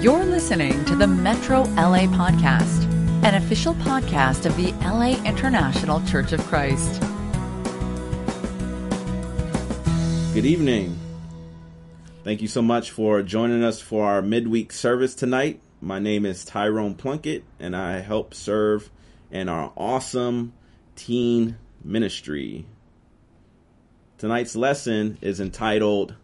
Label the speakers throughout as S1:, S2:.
S1: You're listening to the Metro LA Podcast, an official podcast of the LA International Church of Christ.
S2: Good evening. Thank you so much for joining us for our midweek service tonight. My name is Tyrone Plunkett, and I help serve in our awesome teen ministry. Tonight's lesson is entitled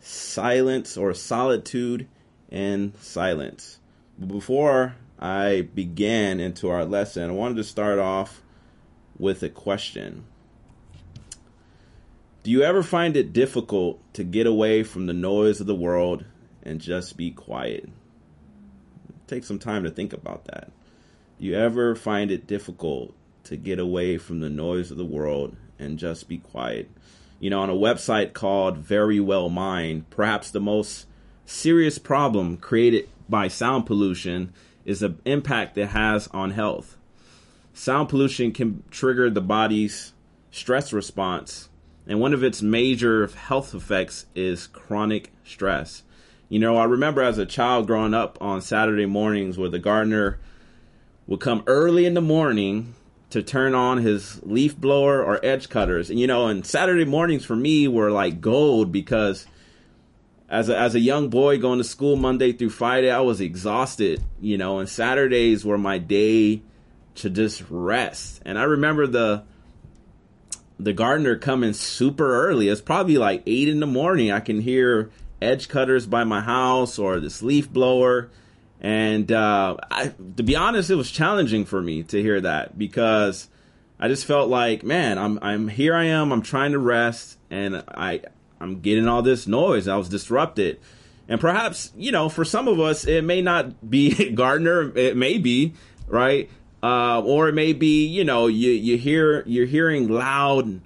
S2: Silence or Solitude in Silence. Before I begin into our lesson, I wanted to start off with a question. Do you ever find it difficult to get away from the noise of the world and just be quiet? Take some time to think about that. Do you ever find it difficult to get away from the noise of the world and just be quiet? You know, on a website called Verywell Mind, perhaps the most serious problem created by sound pollution is the impact it has on health. Sound pollution can trigger the body's stress response, and one of its major health effects is chronic stress. You know, I remember as a child growing up on Saturday mornings where the gardener would come early in the morning to turn on his leaf blower or edge cutters. And you know, and Saturday mornings for me were like gold because as a, as a young boy going to school Monday through Friday, I was exhausted, you know, and Saturdays were my day to just rest. And I remember the the gardener coming super early. It's probably like eight in the morning. I can hear edge cutters by my house or this leaf blower. And uh, I, to be honest, it was challenging for me to hear that because I just felt like, man, I'm I'm here. I am. I'm trying to rest, and I I'm getting all this noise. I was disrupted. And perhaps, you know, for some of us, it may not be Gardner. It may be, right? Uh, or it may be, you know, you, you hear, you're hearing loud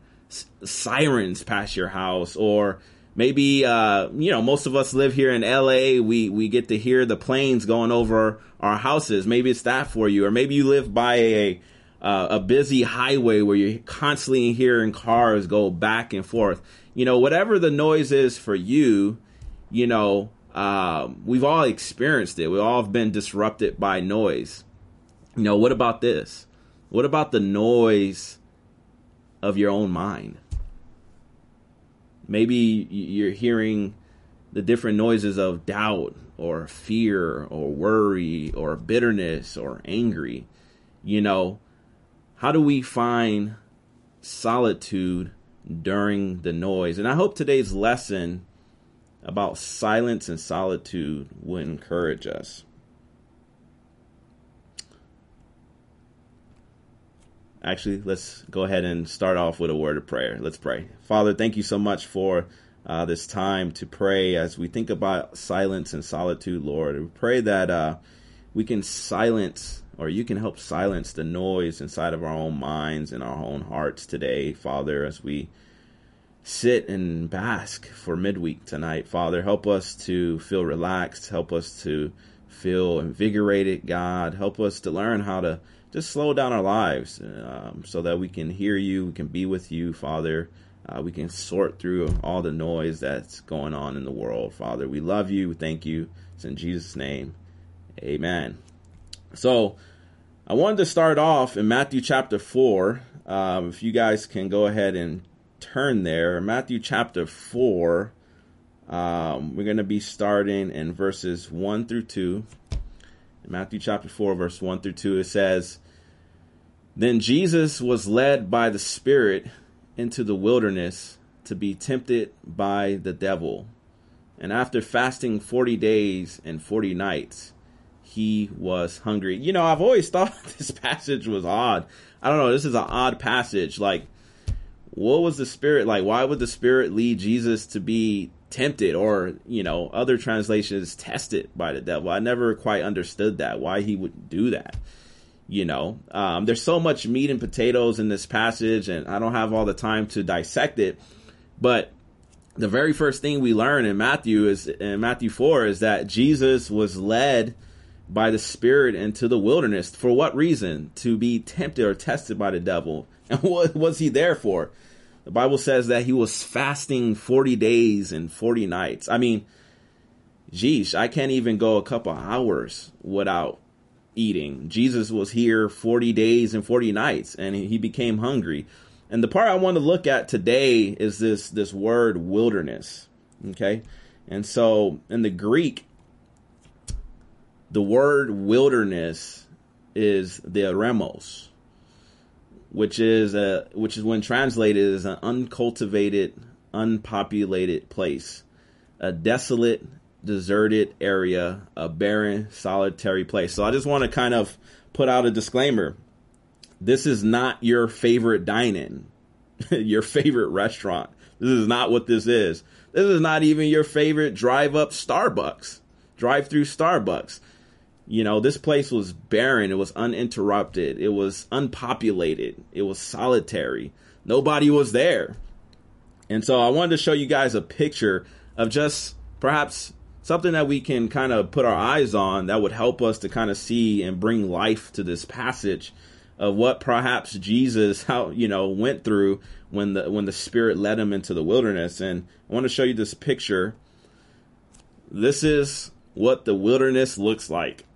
S2: sirens past your house or maybe, uh, you know, most of us live here in LA. We, we get to hear the planes going over our houses. Maybe it's that for you. Or maybe you live by a, uh, a busy highway where you're constantly hearing cars go back and forth you know, whatever the noise is for you, you know, um, we've all experienced it. We all have been disrupted by noise. You know, what about this? What about the noise of your own mind? Maybe you're hearing the different noises of doubt or fear or worry or bitterness or angry. You know, how do we find solitude during the noise. And I hope today's lesson about silence and solitude will encourage us. Actually, let's go ahead and start off with a word of prayer. Let's pray. Father, thank you so much for uh, this time to pray as we think about silence and solitude, Lord. We pray that uh, we can silence or you can help silence the noise inside of our own minds and our own hearts today, Father, as we sit and bask for midweek tonight. Father, help us to feel relaxed. Help us to feel invigorated, God. Help us to learn how to just slow down our lives um, so that we can hear you, we can be with you, Father. Uh, we can sort through all the noise that's going on in the world, Father. We love you. Thank you. It's in Jesus' name. Amen. So, I wanted to start off in Matthew chapter 4. Um, if you guys can go ahead and turn there, Matthew chapter 4, um, we're going to be starting in verses 1 through 2. In Matthew chapter 4, verse 1 through 2, it says, Then Jesus was led by the Spirit into the wilderness to be tempted by the devil. And after fasting 40 days and 40 nights, he was hungry. You know, I've always thought this passage was odd. I don't know, this is an odd passage. Like, what was the spirit like? Why would the spirit lead Jesus to be tempted or, you know, other translations tested by the devil? I never quite understood that, why he would do that. You know, um, there's so much meat and potatoes in this passage, and I don't have all the time to dissect it. But the very first thing we learn in Matthew is in Matthew 4 is that Jesus was led by the Spirit into the wilderness. For what reason? To be tempted or tested by the devil. And what was he there for? The Bible says that he was fasting 40 days and 40 nights. I mean, geesh, I can't even go a couple hours without eating. Jesus was here 40 days and 40 nights and he became hungry. And the part I want to look at today is this this word wilderness. Okay? And so in the Greek the word wilderness is the eremos, which is a which is when translated is an uncultivated, unpopulated place, a desolate deserted area, a barren, solitary place. So I just want to kind of put out a disclaimer. This is not your favorite dine-in, your favorite restaurant. This is not what this is. This is not even your favorite drive up Starbucks, drive through Starbucks. You know, this place was barren. It was uninterrupted. It was unpopulated. It was solitary. Nobody was there. And so I wanted to show you guys a picture of just perhaps something that we can kind of put our eyes on that would help us to kind of see and bring life to this passage of what perhaps Jesus how you know went through when the when the spirit led him into the wilderness and I want to show you this picture this is what the wilderness looks like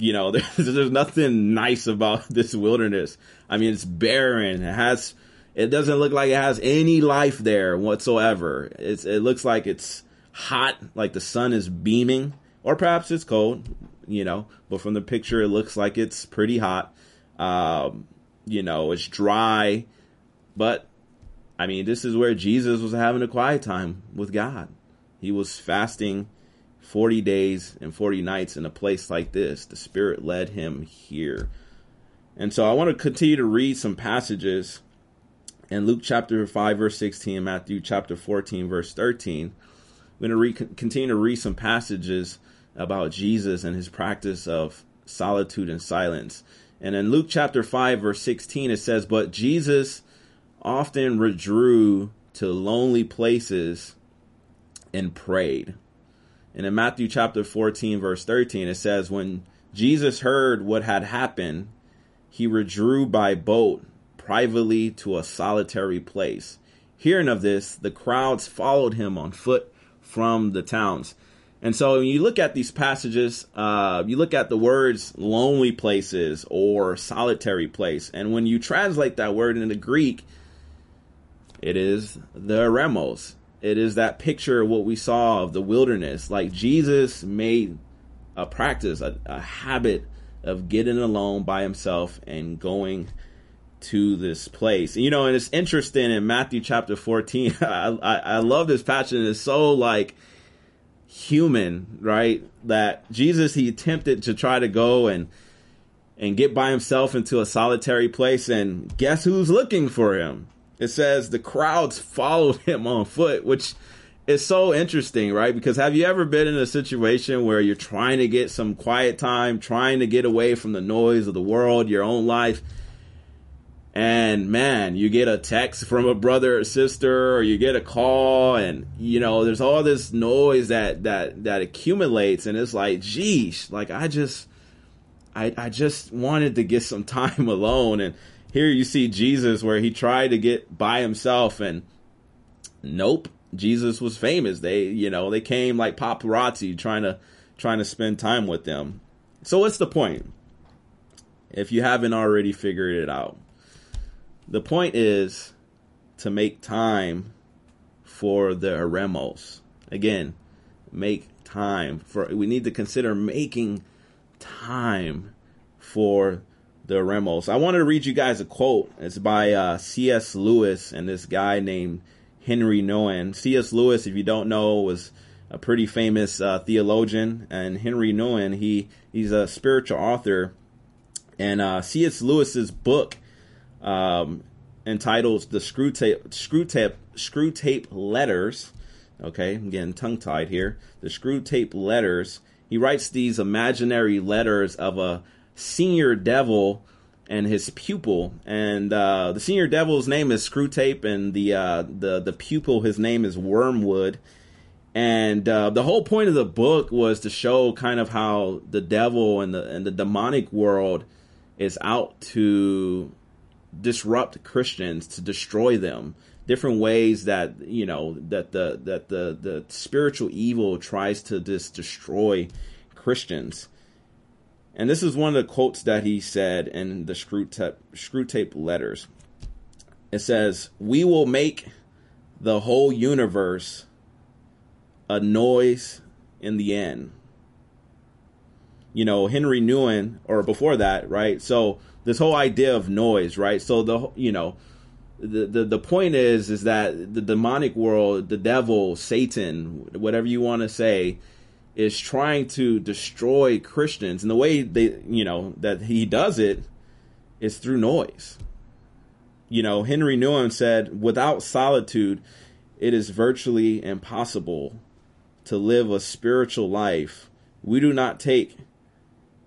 S2: you know there's, there's nothing nice about this wilderness I mean it's barren it has it doesn't look like it has any life there whatsoever it's it looks like it's hot, like the sun is beaming, or perhaps it's cold, you know, but from the picture, it looks like it's pretty hot. Um, you know, it's dry, but I mean, this is where Jesus was having a quiet time with God. He was fasting 40 days and 40 nights in a place like this. The Spirit led him here. And so I want to continue to read some passages in Luke chapter 5, verse 16, Matthew chapter 14, verse 13 we're going to continue to read some passages about Jesus and his practice of solitude and silence. And in Luke chapter 5, verse 16, it says, But Jesus often withdrew to lonely places and prayed. And in Matthew chapter 14, verse 13, it says, When Jesus heard what had happened, he withdrew by boat privately to a solitary place. Hearing of this, the crowds followed him on foot from the towns. And so when you look at these passages, uh, you look at the words lonely places or solitary place. And when you translate that word into Greek, it is the eremos. It is that picture of what we saw of the wilderness. Like Jesus made a practice, a, a habit of getting alone by himself and going to this place. You know, and it's interesting in Matthew chapter 14. I, I, I love this passage. It's so like human, right? That Jesus, he attempted to try to go and, and get by himself into a solitary place. And guess who's looking for him? It says the crowds followed him on foot, which is so interesting, right? Because have you ever been in a situation where you're trying to get some quiet time, trying to get away from the noise of the world, your own life? and man, you get a text from a brother or sister, or you get a call, and you know, there's all this noise that that that accumulates, and it's like, geez, like I just, I I just wanted to get some time alone, and here you see Jesus where he tried to get by himself, and nope, Jesus was famous. They, you know, they came like paparazzi trying to trying to spend time with them. So what's the point? If you haven't already figured it out the point is to make time for the eremos. Again, make time for we need to consider making time for the eremos. I wanted to read you guys a quote. It's by uh, C.S. Lewis and this guy named Henry Nouwen. C.S. Lewis, if you don't know, was a pretty famous uh, theologian, and Henry Nouwen, he he's a spiritual author, and uh, C.S. Lewis's book um, entitled "The Screwtape Screwtape Screwtape Letters." Okay, I'm getting tongue tied here. The Screwtape Letters. He writes these imaginary letters of a senior devil and his pupil, and uh, the senior devil's name is Screwtape, and the uh, the the pupil his name is Wormwood. And uh, the whole point of the book was to show kind of how the devil and the and the demonic world is out to disrupt Christians, to destroy them. different ways that you know that the that the the spiritual evil tries to just destroy Christians. And this is one of the quotes that he said in the Screwtape, screw tape letters. It says, "We will make the whole universe a noise in the end." You know, Henry Nouwen, or before that, right? So this whole idea of noise, right? So the you know, the, the the point is is that the demonic world, the devil, Satan, whatever you want to say, is trying to destroy Christians, and the way they you know that he does it is through noise. You know, Henry Nouwen said, "Without solitude, it is virtually impossible to live a spiritual life. We do not take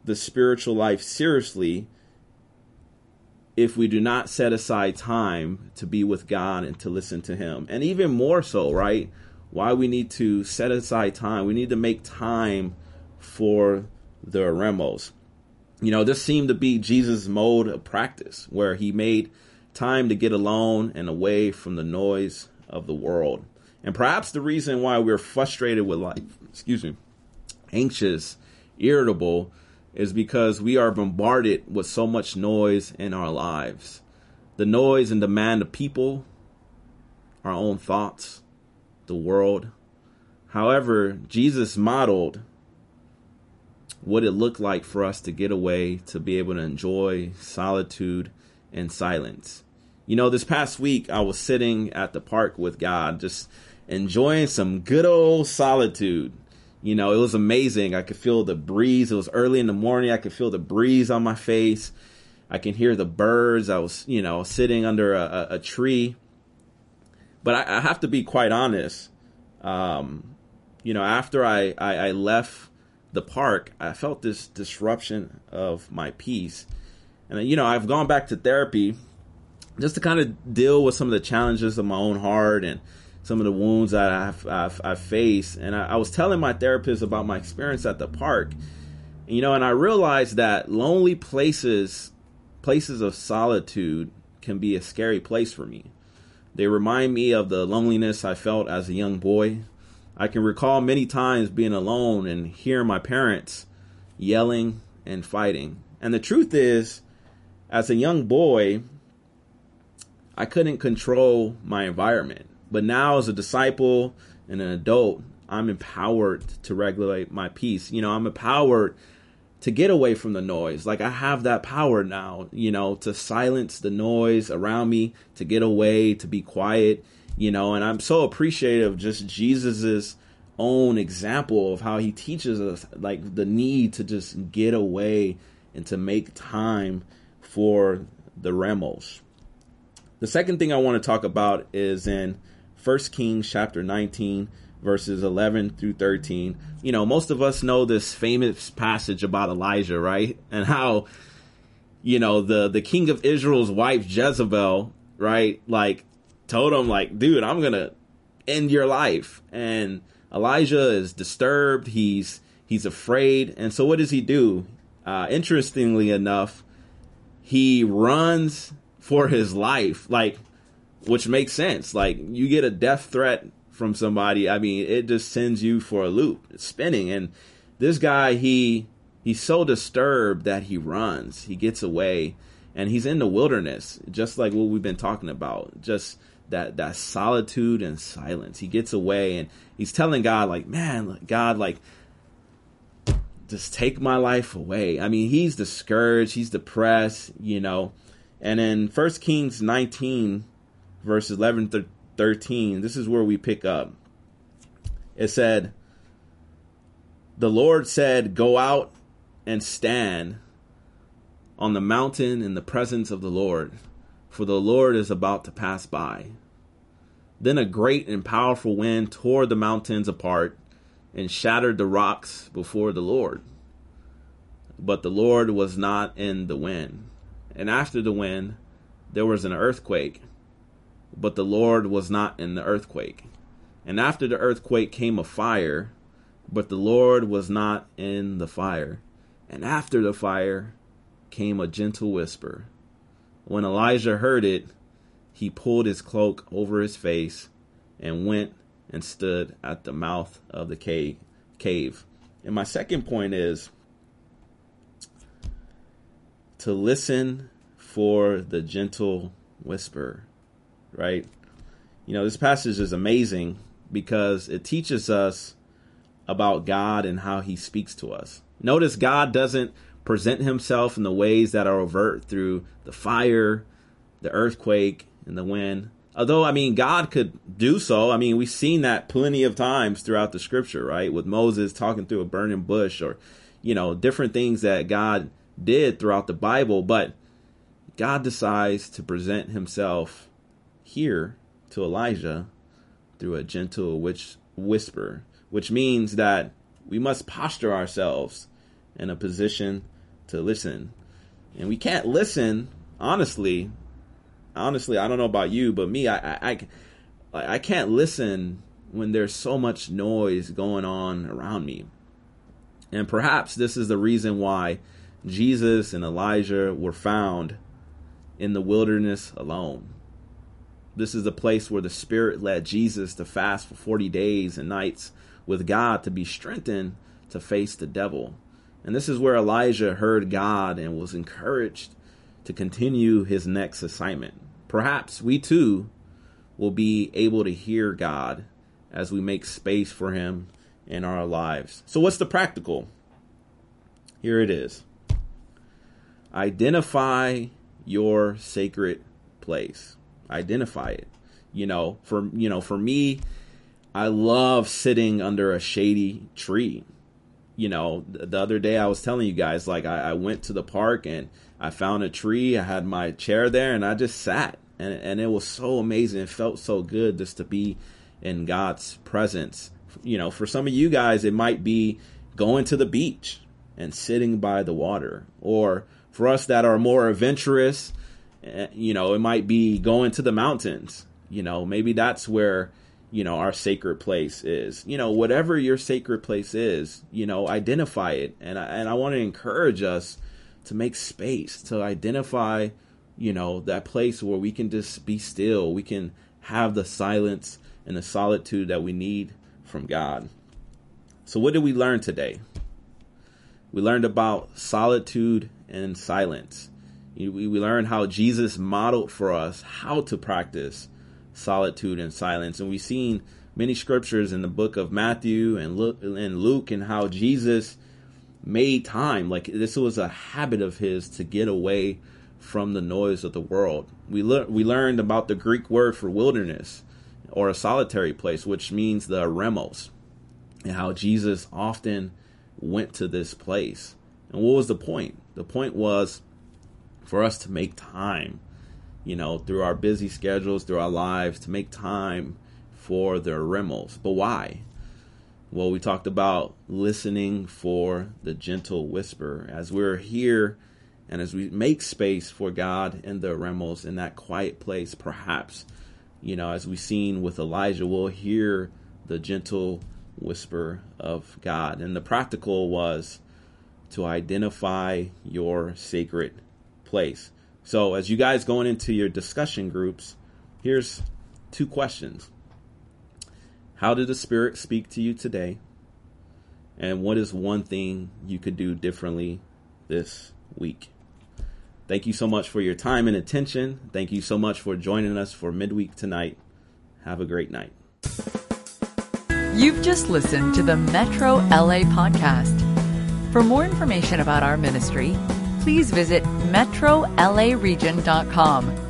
S2: the spiritual life seriously." if we do not set aside time to be with God and to listen to Him. And even more so, right? Why we need to set aside time. We need to make time for the eremos. You know, this seemed to be Jesus' mode of practice, where he made time to get alone and away from the noise of the world. And perhaps the reason why we're frustrated with life, excuse me, anxious, irritable, is because we are bombarded with so much noise in our lives. The noise and demand of people, our own thoughts, the world. However, Jesus modeled what it looked like for us to get away, to be able to enjoy solitude and silence. You know, this past week I was sitting at the park with God, just enjoying some good old solitude. You know, it was amazing. I could feel the breeze. It was early in the morning. I could feel the breeze on my face. I can hear the birds. I was, you know, sitting under a, a, a tree. But I, I, have to be quite honest. Um, you know, after I, I, I left the park, I felt this disruption of my peace. And, you know, I've gone back to therapy just to kind of deal with some of the challenges of my own heart and, some of the wounds that I've, I've, I've faced. And I, I, was telling my therapist about my experience at the park, you know, and I realized that lonely places, places of solitude, can be a scary place for me. They remind me of the loneliness I felt as a young boy. I can recall many times being alone and hearing my parents yelling and fighting. And the truth is, as a young boy, I couldn't control my environment. But now, as a disciple and an adult, I'm empowered to regulate my peace. You know, I'm empowered to get away from the noise. Like I have that power now, you know, to silence the noise around me, to get away, to be quiet, you know, and I'm so appreciative of just Jesus's own example of how he teaches us like the need to just get away and to make time for the eremos. The second thing I want to talk about is in First Kings chapter 19 verses 11 through 13. You know, most of us know this famous passage about Elijah, right? And how you know, the the king of Israel's wife Jezebel, right? Like told him like, "Dude, I'm going to end your life." And Elijah is disturbed, he's he's afraid. And so what does he do? Uh interestingly enough, he runs for his life. Like which makes sense. Like you get a death threat from somebody, I mean, it just sends you for a loop. It's spinning. And this guy, he he's so disturbed that he runs. He gets away and he's in the wilderness, just like what we've been talking about. Just that that solitude and silence. He gets away and he's telling God, like, man, God, like just take my life away. I mean, he's discouraged, he's depressed, you know. And in First Kings 19, verses 11 to 13, this is where we pick up. It said, The Lord said, Go out and stand on the mountain in the presence of the Lord, for the Lord is about to pass by. Then a great and powerful wind tore the mountains apart and shattered the rocks before the Lord. But the Lord was not in the wind. And after the wind, there was an earthquake but the Lord was not in the earthquake. And after the earthquake came a fire, but the Lord was not in the fire. And after the fire came a gentle whisper. When Elijah heard it, he pulled his cloak over his face and went and stood at the mouth of the cave. cave. And my second point is to listen for the gentle whisper, right? You know, this passage is amazing because it teaches us about God and how he speaks to us. Notice God doesn't present himself in the ways that are overt through the fire, the earthquake, and the wind. Although, I mean, God could do so. I mean, we've seen that plenty of times throughout the scripture, right? With Moses talking through a burning bush or, you know, different things that God did throughout the Bible. But God decides to present himself here to Elijah through a gentle witch whisper, which means that we must posture ourselves in a position to listen. And we can't listen, honestly. Honestly, I don't know about you, but me, I, I, I, I can't listen when there's so much noise going on around me. And perhaps this is the reason why Jesus and Elijah were found in the wilderness alone. This is the place where the Spirit led Jesus to fast for 40 days and nights with God to be strengthened to face the devil. And this is where Elijah heard God and was encouraged to continue his next assignment. Perhaps we too will be able to hear God as we make space for him in our lives. So, what's the practical? Here it is identify your sacred place. Identify it. You know, for you know, for me, I love sitting under a shady tree. You know, the other day I was telling you guys, like I, I went to the park and I found a tree. I had my chair there and I just sat, and and it was so amazing. It felt so good just to be in God's presence. You know, for some of you guys, it might be going to the beach and sitting by the water, or for us that are more adventurous, Eh, you know, it might be going to the mountains. You know, maybe that's where, you know, our sacred place is. You know, whatever your sacred place is, you know, identify it. And I, and I want to encourage us to make space to identify, you know, that place where we can just be still. We can have the silence and the solitude that we need from God. So, what did we learn today? We learned about solitude and silence. We, we learned how Jesus modeled for us how to practice solitude and silence. And we've seen many scriptures in the book of Matthew and Luke, and Luke and how Jesus made time. Like this was a habit of his to get away from the noise of the world. We, le- we learned about the Greek word for wilderness or a solitary place, which means the eremos, and how Jesus often went to this place. And what was the point? The point was for us to make time, you know, through our busy schedules, through our lives, to make time for the eremos. But why? Well, we talked about listening for the gentle whisper. As we're here and as we make space for God and the eremos in that quiet place, perhaps, you know, as we've seen with Elijah, we'll hear the gentle whisper of God. And the practical was to identify your sacred place. So, as you guys going into your discussion groups, here's two questions. How did the Spirit speak to you today? And what is one thing you could do differently this week? Thank you so much for your time and attention. Thank you so much for joining us for midweek tonight. Have a great night.
S1: You've just listened to the Metro LA podcast. For more information about our ministry, please visit metrolaregion.com